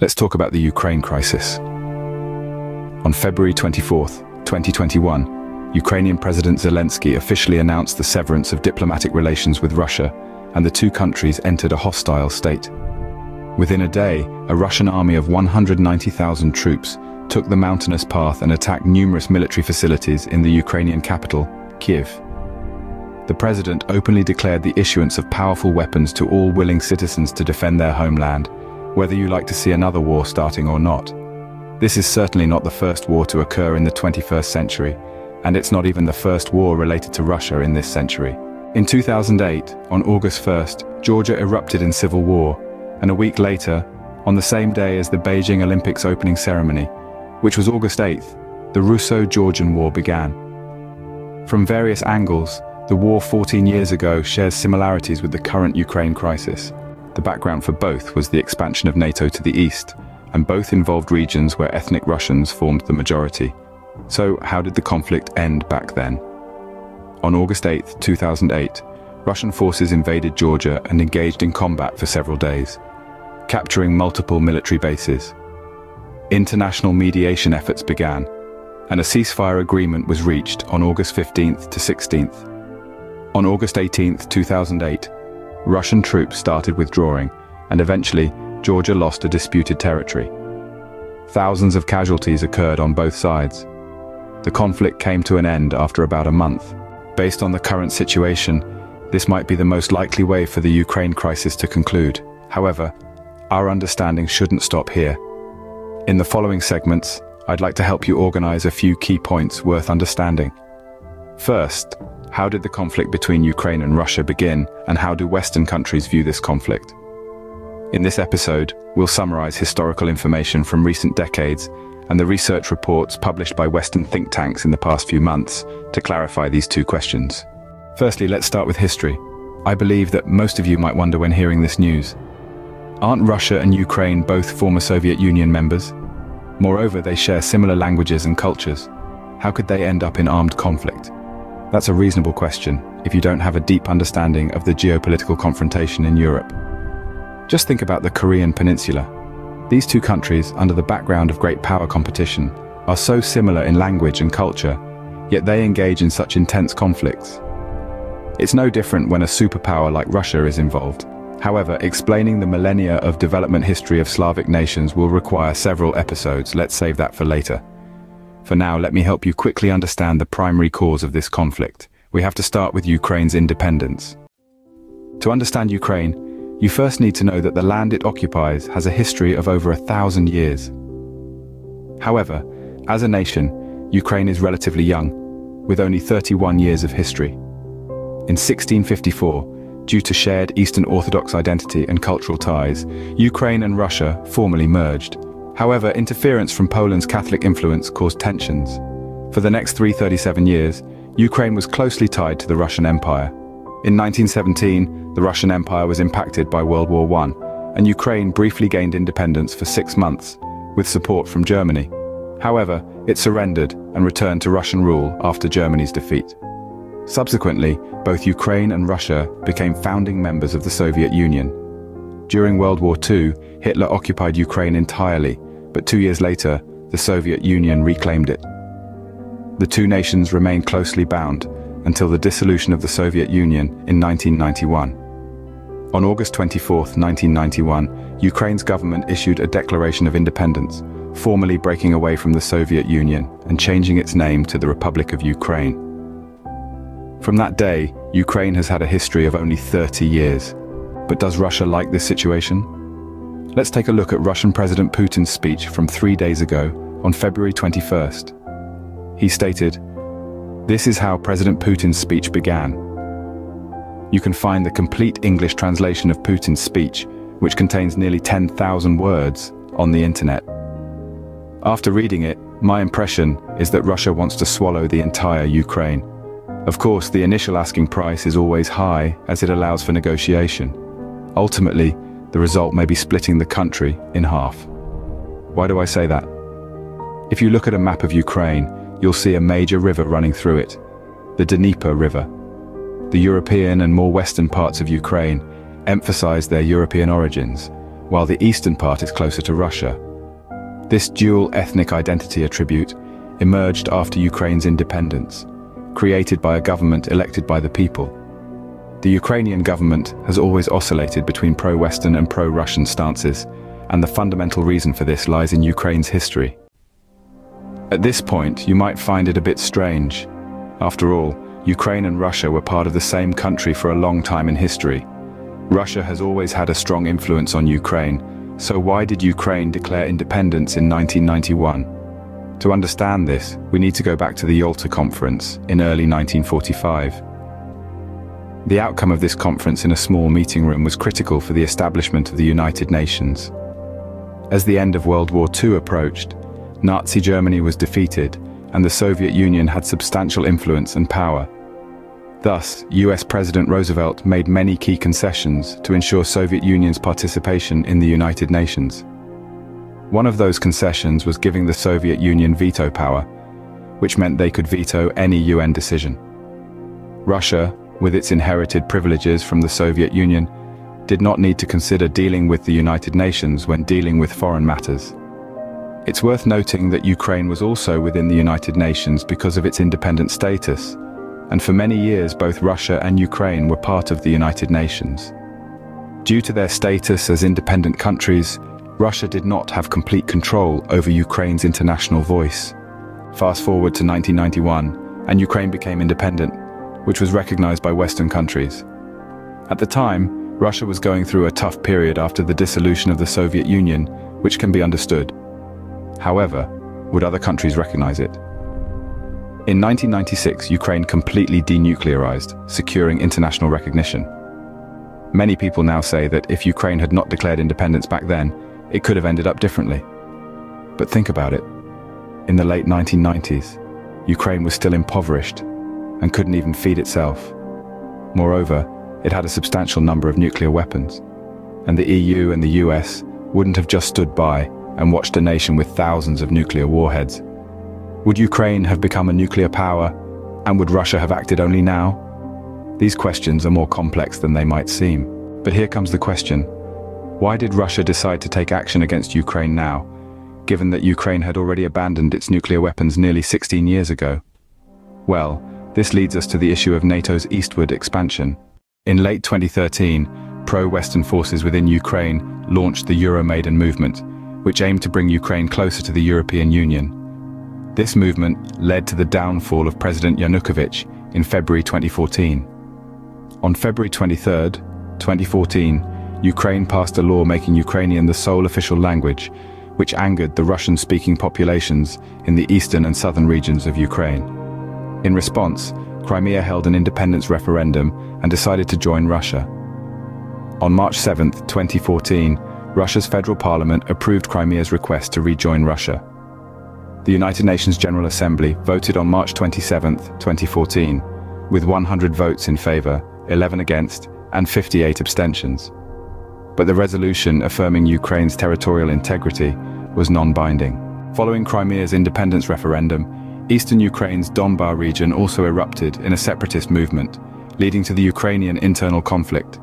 let's talk about the Ukraine crisis. On February 24, 2021, Ukrainian President Zelensky officially announced the severance of diplomatic relations with Russia, and the two countries entered a hostile state. Within a day, a Russian army of 190,000 troops took the mountainous path and attacked numerous military facilities in the Ukrainian capital, Kiev. The president openly declared the issuance of powerful weapons to all willing citizens to defend their homeland, whether you like to see another war starting or not. This is certainly not the first war to occur in the 21st century, and it's not even the first war related to Russia in this century. In 2008, on August 1st, Georgia erupted in civil war, and a week later, on the same day as the Beijing Olympics opening ceremony, which was August 8th, the Russo-Georgian War began. From various angles, the war 14 years ago shares similarities with the current Ukraine crisis. The background for both was the expansion of NATO to the east, and both involved regions where ethnic Russians formed the majority. So how did the conflict end back then? On August 8, 2008, Russian forces invaded Georgia and engaged in combat for several days, capturing multiple military bases. International mediation efforts began, and a ceasefire agreement was reached on August 15th to 16th. On August 18, 2008, Russian troops started withdrawing, and eventually Georgia lost a disputed territory. Thousands of casualties occurred on both sides. The conflict came to an end after about a month. Based on the current situation, this might be the most likely way for the Ukraine crisis to conclude. However, our understanding shouldn't stop here. In the following segments, I'd like to help you organize a few key points worth understanding. First, how did the conflict between Ukraine and Russia begin, and how do Western countries view this conflict? In this episode, we'll summarize historical information from recent decades and the research reports published by Western think tanks in the past few months to clarify these two questions. Firstly, let's start with history. I believe that most of you might wonder when hearing this news. Aren't Russia and Ukraine both former Soviet Union members? Moreover, they share similar languages and cultures. How could they end up in armed conflict? That's a reasonable question if you don't have a deep understanding of the geopolitical confrontation in Europe. Just think about the Korean Peninsula. These two countries, under the background of great power competition, are so similar in language and culture, yet they engage in such intense conflicts. It's no different when a superpower like Russia is involved. However, explaining the millennia of development history of Slavic nations will require several episodes, let's save that for later. For now, let me help you quickly understand the primary cause of this conflict. We have to start with Ukraine's independence. To understand Ukraine, you first need to know that the land it occupies has a history of over a thousand years. However, as a nation, Ukraine is relatively young, with only 31 years of history. In 1654, due to shared Eastern Orthodox identity and cultural ties, Ukraine and Russia formally merged. However, interference from Poland's Catholic influence caused tensions. For the next 337 years, Ukraine was closely tied to the Russian Empire. In 1917, the Russian Empire was impacted by World War I, and Ukraine briefly gained independence for six months, with support from Germany. However, it surrendered and returned to Russian rule after Germany's defeat. Subsequently, both Ukraine and Russia became founding members of the Soviet Union. During World War II, Hitler occupied Ukraine entirely but two years later, the Soviet Union reclaimed it. The two nations remained closely bound until the dissolution of the Soviet Union in 1991. On August 24, 1991, Ukraine's government issued a declaration of independence, formally breaking away from the Soviet Union and changing its name to the Republic of Ukraine. From that day, Ukraine has had a history of only 30 years. But does Russia like this situation? Let's take a look at Russian President Putin's speech from three days ago, on February 21st. He stated, This is how President Putin's speech began. You can find the complete English translation of Putin's speech, which contains nearly 10,000 words, on the internet. After reading it, my impression is that Russia wants to swallow the entire Ukraine. Of course, the initial asking price is always high as it allows for negotiation. Ultimately, the result may be splitting the country in half. Why do I say that? If you look at a map of Ukraine, you'll see a major river running through it, the Dnieper River. The European and more western parts of Ukraine emphasize their European origins, while the eastern part is closer to Russia. This dual ethnic identity attribute emerged after Ukraine's independence, created by a government elected by the people. The Ukrainian government has always oscillated between pro-Western and pro-Russian stances, and the fundamental reason for this lies in Ukraine's history. At this point, you might find it a bit strange. After all, Ukraine and Russia were part of the same country for a long time in history. Russia has always had a strong influence on Ukraine, so why did Ukraine declare independence in 1991? To understand this, we need to go back to the Yalta Conference in early 1945. The outcome of this conference in a small meeting room was critical for the establishment of the United Nations. As the end of World War II approached, Nazi Germany was defeated and the Soviet Union had substantial influence and power. Thus, US President Roosevelt made many key concessions to ensure Soviet Union's participation in the United Nations. One of those concessions was giving the Soviet Union veto power, which meant they could veto any UN decision. Russia, with its inherited privileges from the Soviet Union, did not need to consider dealing with the United Nations when dealing with foreign matters. It's worth noting that Ukraine was also within the United Nations because of its independent status, and for many years both Russia and Ukraine were part of the United Nations. Due to their status as independent countries, Russia did not have complete control over Ukraine's international voice. Fast forward to 1991, and Ukraine became independent, which was recognized by Western countries. At the time, Russia was going through a tough period after the dissolution of the Soviet Union, which can be understood. However, would other countries recognize it? In 1996, Ukraine completely denuclearized, securing international recognition. Many people now say that if Ukraine had not declared independence back then, it could have ended up differently. But think about it. In the late 1990s, Ukraine was still impoverished and couldn't even feed itself. Moreover, it had a substantial number of nuclear weapons, and the EU and the US wouldn't have just stood by and watched a nation with thousands of nuclear warheads. Would Ukraine have become a nuclear power, and would Russia have acted only now? These questions are more complex than they might seem. But here comes the question. Why did Russia decide to take action against Ukraine now, given that Ukraine had already abandoned its nuclear weapons nearly 16 years ago? Well, this leads us to the issue of NATO's eastward expansion. In late 2013, pro-Western forces within Ukraine launched the Euromaidan movement, which aimed to bring Ukraine closer to the European Union. This movement led to the downfall of President Yanukovych in February 2014. On February 23, 2014, Ukraine passed a law making Ukrainian the sole official language, which angered the Russian-speaking populations in the eastern and southern regions of Ukraine. In response, Crimea held an independence referendum and decided to join Russia. On March 7, 2014, Russia's federal parliament approved Crimea's request to rejoin Russia. The United Nations General Assembly voted on March 27, 2014, with 100 votes in favor, 11 against, and 58 abstentions. But the resolution affirming Ukraine's territorial integrity was non-binding. Following Crimea's independence referendum, Eastern Ukraine's Donbas region also erupted in a separatist movement, leading to the Ukrainian internal conflict.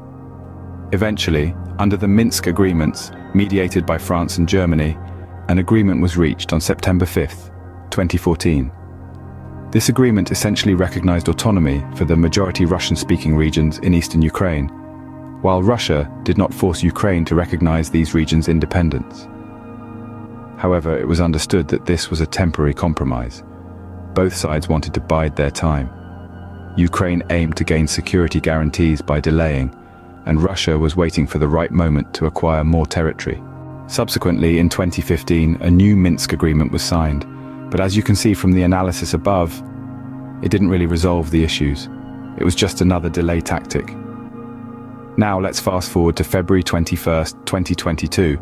Eventually, under the Minsk agreements, mediated by France and Germany, an agreement was reached on September 5, 2014. This agreement essentially recognized autonomy for the majority Russian-speaking regions in eastern Ukraine, while Russia did not force Ukraine to recognize these regions' independence. However, it was understood that this was a temporary compromise, both sides wanted to bide their time. Ukraine aimed to gain security guarantees by delaying, and Russia was waiting for the right moment to acquire more territory. Subsequently, in 2015, a new Minsk agreement was signed, but as you can see from the analysis above, it didn't really resolve the issues. It was just another delay tactic. Now let's fast forward to February 21, 2022,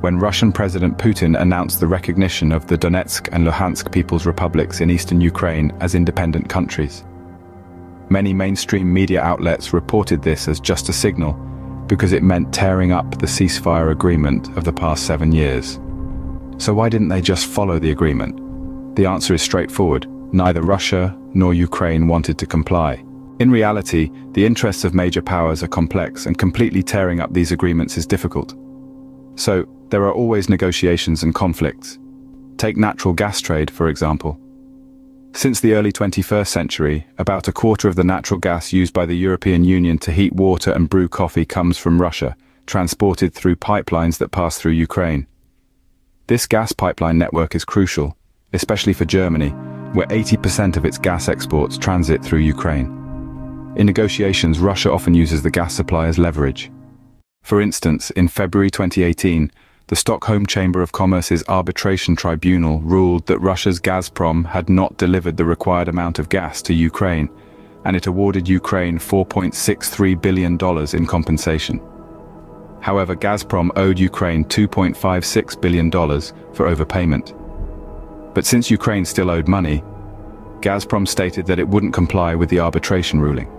when Russian President Putin announced the recognition of the Donetsk and Luhansk People's Republics in eastern Ukraine as independent countries. Many mainstream media outlets reported this as just a signal because it meant tearing up the ceasefire agreement of the past seven years. So why didn't they just follow the agreement? The answer is straightforward. Neither Russia nor Ukraine wanted to comply. In reality, the interests of major powers are complex and completely tearing up these agreements is difficult. So, there are always negotiations and conflicts. Take natural gas trade, for example. Since the early 21st century, about a quarter of the natural gas used by the European Union to heat water and brew coffee comes from Russia, transported through pipelines that pass through Ukraine. This gas pipeline network is crucial, especially for Germany, where 80% of its gas exports transit through Ukraine. In negotiations, Russia often uses the gas supply as leverage. For instance, in February 2018, the Stockholm Chamber of Commerce's arbitration tribunal ruled that Russia's Gazprom had not delivered the required amount of gas to Ukraine, and it awarded Ukraine $4.63 billion in compensation. However, Gazprom owed Ukraine $2.56 billion for overpayment. But since Ukraine still owed money, Gazprom stated that it wouldn't comply with the arbitration ruling.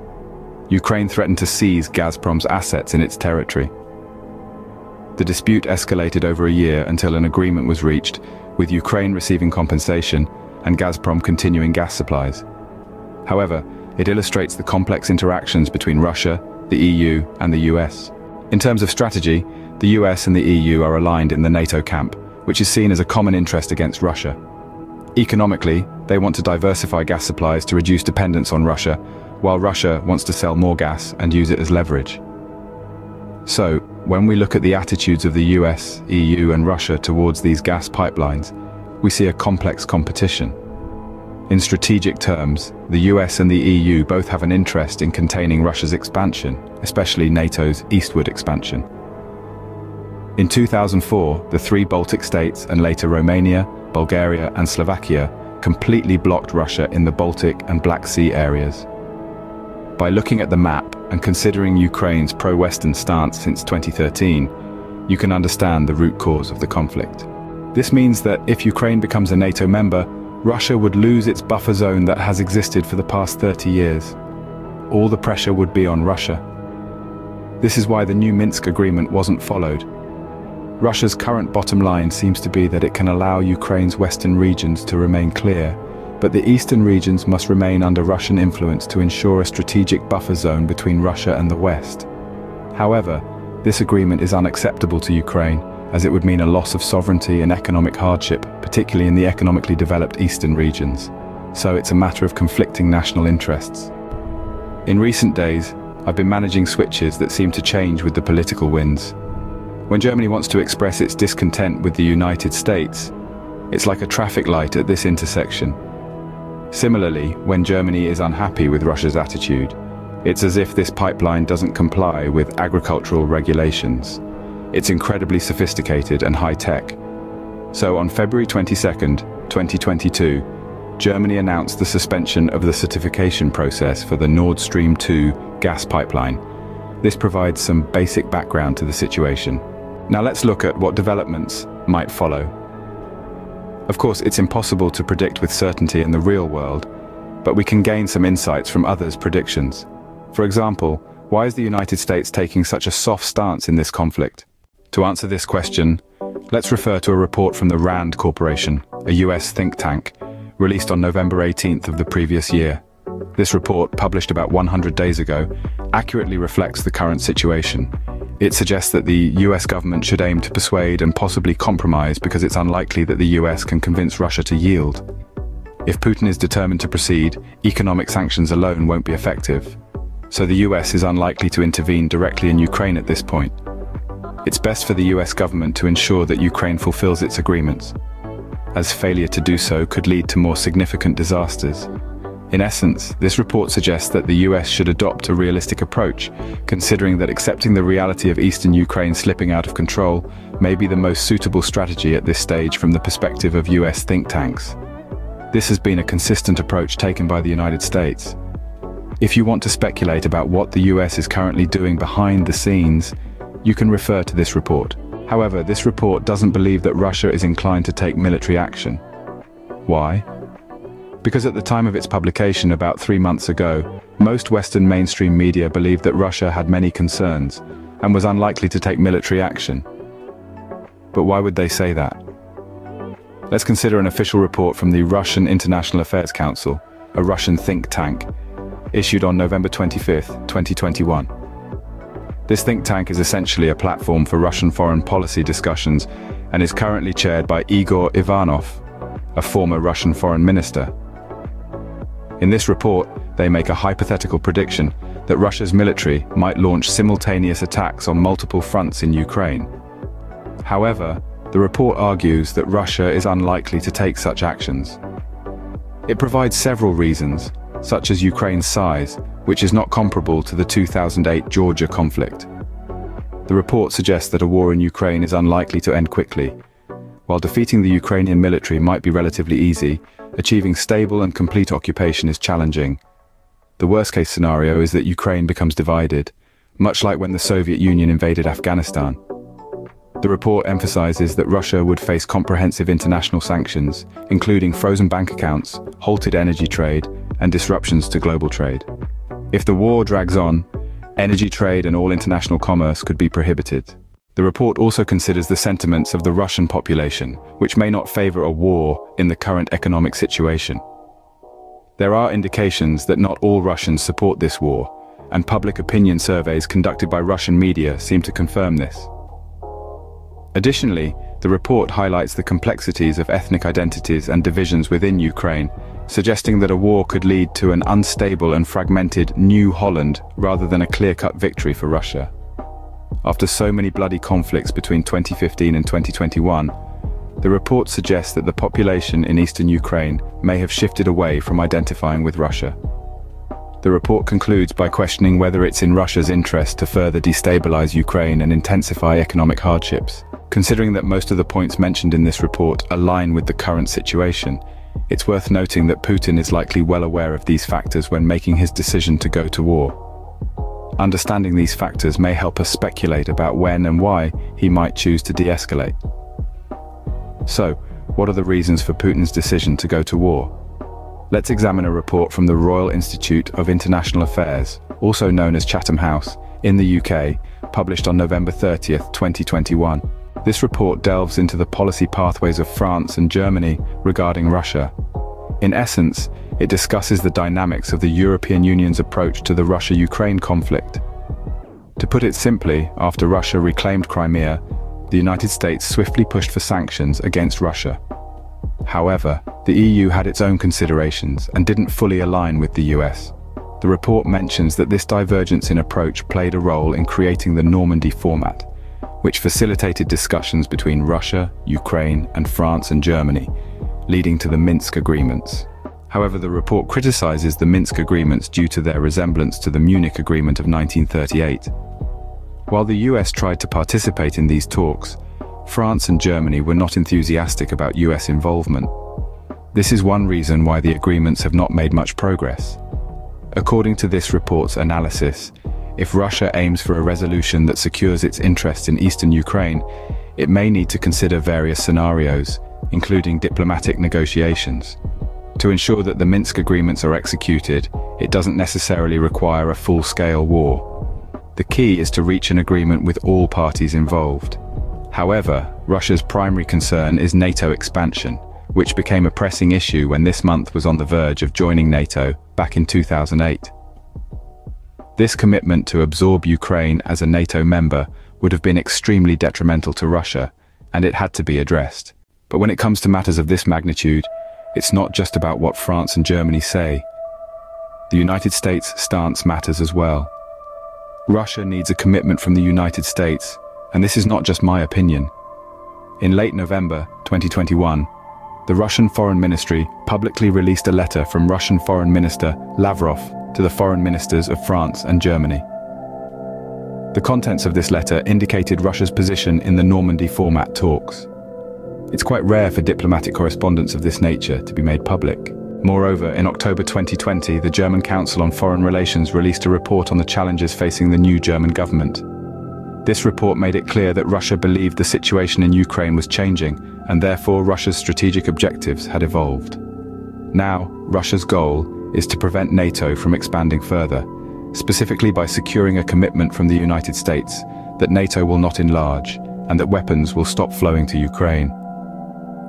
Ukraine threatened to seize Gazprom's assets in its territory. The dispute escalated over a year until an agreement was reached, with Ukraine receiving compensation and Gazprom continuing gas supplies. However, it illustrates the complex interactions between Russia, the EU and the US. In terms of strategy, the US and the EU are aligned in the NATO camp, which is seen as a common interest against Russia. Economically, they want to diversify gas supplies to reduce dependence on Russia, while Russia wants to sell more gas and use it as leverage. So, when we look at the attitudes of the US, EU and Russia towards these gas pipelines, we see a complex competition. In strategic terms, the US and the EU both have an interest in containing Russia's expansion, especially NATO's eastward expansion. In 2004, the three Baltic states and later Romania, Bulgaria and Slovakia completely blocked Russia in the Baltic and Black Sea areas. By looking at the map and considering Ukraine's pro-Western stance since 2013, you can understand the root cause of the conflict. This means that if Ukraine becomes a NATO member, Russia would lose its buffer zone that has existed for the past 30 years. All the pressure would be on Russia. This is why the new Minsk agreement wasn't followed. Russia's current bottom line seems to be that it can allow Ukraine's western regions to remain clear, but the eastern regions must remain under Russian influence to ensure a strategic buffer zone between Russia and the West. However, this agreement is unacceptable to Ukraine as it would mean a loss of sovereignty and economic hardship, particularly in the economically developed eastern regions. So it's a matter of conflicting national interests. In recent days, I've been managing switches that seem to change with the political winds. When Germany wants to express its discontent with the United States, it's like a traffic light at this intersection. Similarly, when Germany is unhappy with Russia's attitude, it's as if this pipeline doesn't comply with agricultural regulations. It's incredibly sophisticated and high-tech. So on February 22, 2022, Germany announced the suspension of the certification process for the Nord Stream 2 gas pipeline. This provides some basic background to the situation. Now let's look at what developments might follow. Of course, it's impossible to predict with certainty in the real world, but we can gain some insights from others' predictions. For example, why is the United States taking such a soft stance in this conflict? To answer this question, let's refer to a report from the RAND Corporation, a US think tank, released on November 18th of the previous year. This report, published about 100 days ago, accurately reflects the current situation. It suggests that the US government should aim to persuade and possibly compromise because it's unlikely that the US can convince Russia to yield. If Putin is determined to proceed, economic sanctions alone won't be effective. So the US is unlikely to intervene directly in Ukraine at this point. It's best for the US government to ensure that Ukraine fulfills its agreements, as failure to do so could lead to more significant disasters. In essence, this report suggests that the US should adopt a realistic approach, considering that accepting the reality of eastern Ukraine slipping out of control may be the most suitable strategy at this stage from the perspective of US think tanks. This has been a consistent approach taken by the United States. If you want to speculate about what the US is currently doing behind the scenes, you can refer to this report. However, this report doesn't believe that Russia is inclined to take military action. Why? Because at the time of its publication about three months ago, most Western mainstream media believed that Russia had many concerns and was unlikely to take military action. But why would they say that? Let's consider an official report from the Russian International Affairs Council, a Russian think tank, issued on November 25, 2021. This think tank is essentially a platform for Russian foreign policy discussions and is currently chaired by Igor Ivanov, a former Russian foreign minister. In this report, they make a hypothetical prediction that Russia's military might launch simultaneous attacks on multiple fronts in Ukraine. However, the report argues that Russia is unlikely to take such actions. It provides several reasons, such as Ukraine's size, which is not comparable to the 2008 Georgia conflict. The report suggests that a war in Ukraine is unlikely to end quickly. While defeating the Ukrainian military might be relatively easy, achieving stable and complete occupation is challenging. The worst-case scenario is that Ukraine becomes divided, much like when the Soviet Union invaded Afghanistan. The report emphasizes that Russia would face comprehensive international sanctions, including frozen bank accounts, halted energy trade, and disruptions to global trade. If the war drags on, energy trade and all international commerce could be prohibited. The report also considers the sentiments of the Russian population, which may not favor a war in the current economic situation. There are indications that not all Russians support this war, and public opinion surveys conducted by Russian media seem to confirm this. Additionally, the report highlights the complexities of ethnic identities and divisions within Ukraine, suggesting that a war could lead to an unstable and fragmented New Holland rather than a clear-cut victory for Russia. After so many bloody conflicts between 2015 and 2021, the report suggests that the population in eastern Ukraine may have shifted away from identifying with Russia. The report concludes by questioning whether it's in Russia's interest to further destabilize Ukraine and intensify economic hardships. Considering that most of the points mentioned in this report align with the current situation, it's worth noting that Putin is likely well aware of these factors when making his decision to go to war. Understanding these factors may help us speculate about when and why he might choose to de-escalate. So, what are the reasons for Putin's decision to go to war? Let's examine a report from the Royal Institute of International Affairs, also known as Chatham House, in the UK, published on November 30, 2021. This report delves into the policy pathways of France and Germany regarding Russia. In essence, it discusses the dynamics of the European Union's approach to the Russia-Ukraine conflict. To put it simply, after Russia reclaimed Crimea, the United States swiftly pushed for sanctions against Russia. However, the EU had its own considerations and didn't fully align with the US. The report mentions that this divergence in approach played a role in creating the Normandy format, which facilitated discussions between Russia, Ukraine and France and Germany, leading to the Minsk agreements. However, the report criticizes the Minsk agreements due to their resemblance to the Munich Agreement of 1938. While the US tried to participate in these talks, France and Germany were not enthusiastic about US involvement. This is one reason why the agreements have not made much progress. According to this report's analysis, if Russia aims for a resolution that secures its interests in eastern Ukraine, it may need to consider various scenarios, including diplomatic negotiations. To ensure that the Minsk agreements are executed, it doesn't necessarily require a full-scale war. The key is to reach an agreement with all parties involved. However, Russia's primary concern is NATO expansion, which became a pressing issue when this month was on the verge of joining NATO back in 2008. This commitment to absorb Ukraine as a NATO member would have been extremely detrimental to Russia, and it had to be addressed. But when it comes to matters of this magnitude, it's not just about what France and Germany say. The United States' stance matters as well. Russia needs a commitment from the United States and this is not just my opinion. In late November 2021, the Russian Foreign Ministry publicly released a letter from Russian Foreign Minister Lavrov to the foreign ministers of France and Germany. The contents of this letter indicated Russia's position in the Normandy format talks. It's quite rare for diplomatic correspondence of this nature to be made public. Moreover, in October 2020, the German Council on Foreign Relations released a report on the challenges facing the new German government. This report made it clear that Russia believed the situation in Ukraine was changing, and therefore Russia's strategic objectives had evolved. Now, Russia's goal is to prevent NATO from expanding further, specifically by securing a commitment from the United States that NATO will not enlarge and that weapons will stop flowing to Ukraine.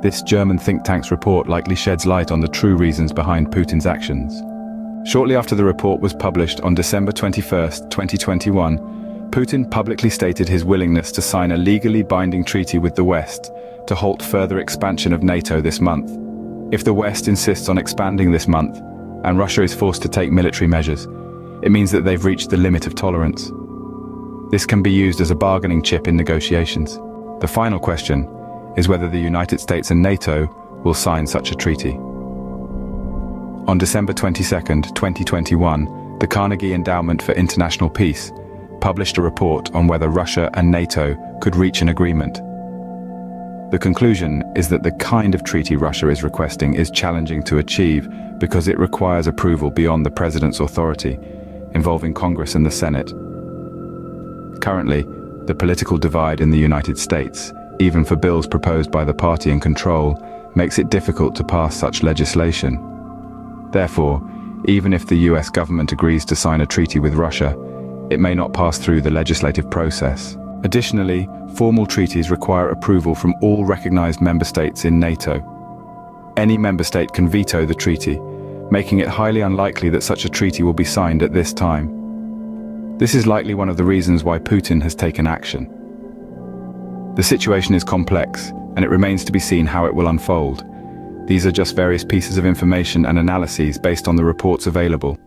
This German think tank's report likely sheds light on the true reasons behind Putin's actions. Shortly after the report was published on December 21, 2021, Putin publicly stated his willingness to sign a legally binding treaty with the West to halt further expansion of NATO this month. If the West insists on expanding this month, and Russia is forced to take military measures, it means that they've reached the limit of tolerance. This can be used as a bargaining chip in negotiations. The final question is whether the United States and NATO will sign such a treaty. On December 22, 2021, the Carnegie Endowment for International Peace published a report on whether Russia and NATO could reach an agreement. The conclusion is that the kind of treaty Russia is requesting is challenging to achieve because it requires approval beyond the president's authority, involving Congress and the Senate. Currently, the political divide in the United States, even for bills proposed by the party in control, makes it difficult to pass such legislation. Therefore, even if the US government agrees to sign a treaty with Russia, it may not pass through the legislative process. Additionally, formal treaties require approval from all recognized member states in NATO. Any member state can veto the treaty, making it highly unlikely that such a treaty will be signed at this time. This is likely one of the reasons why Putin has taken action. The situation is complex, and it remains to be seen how it will unfold. These are just various pieces of information and analyses based on the reports available.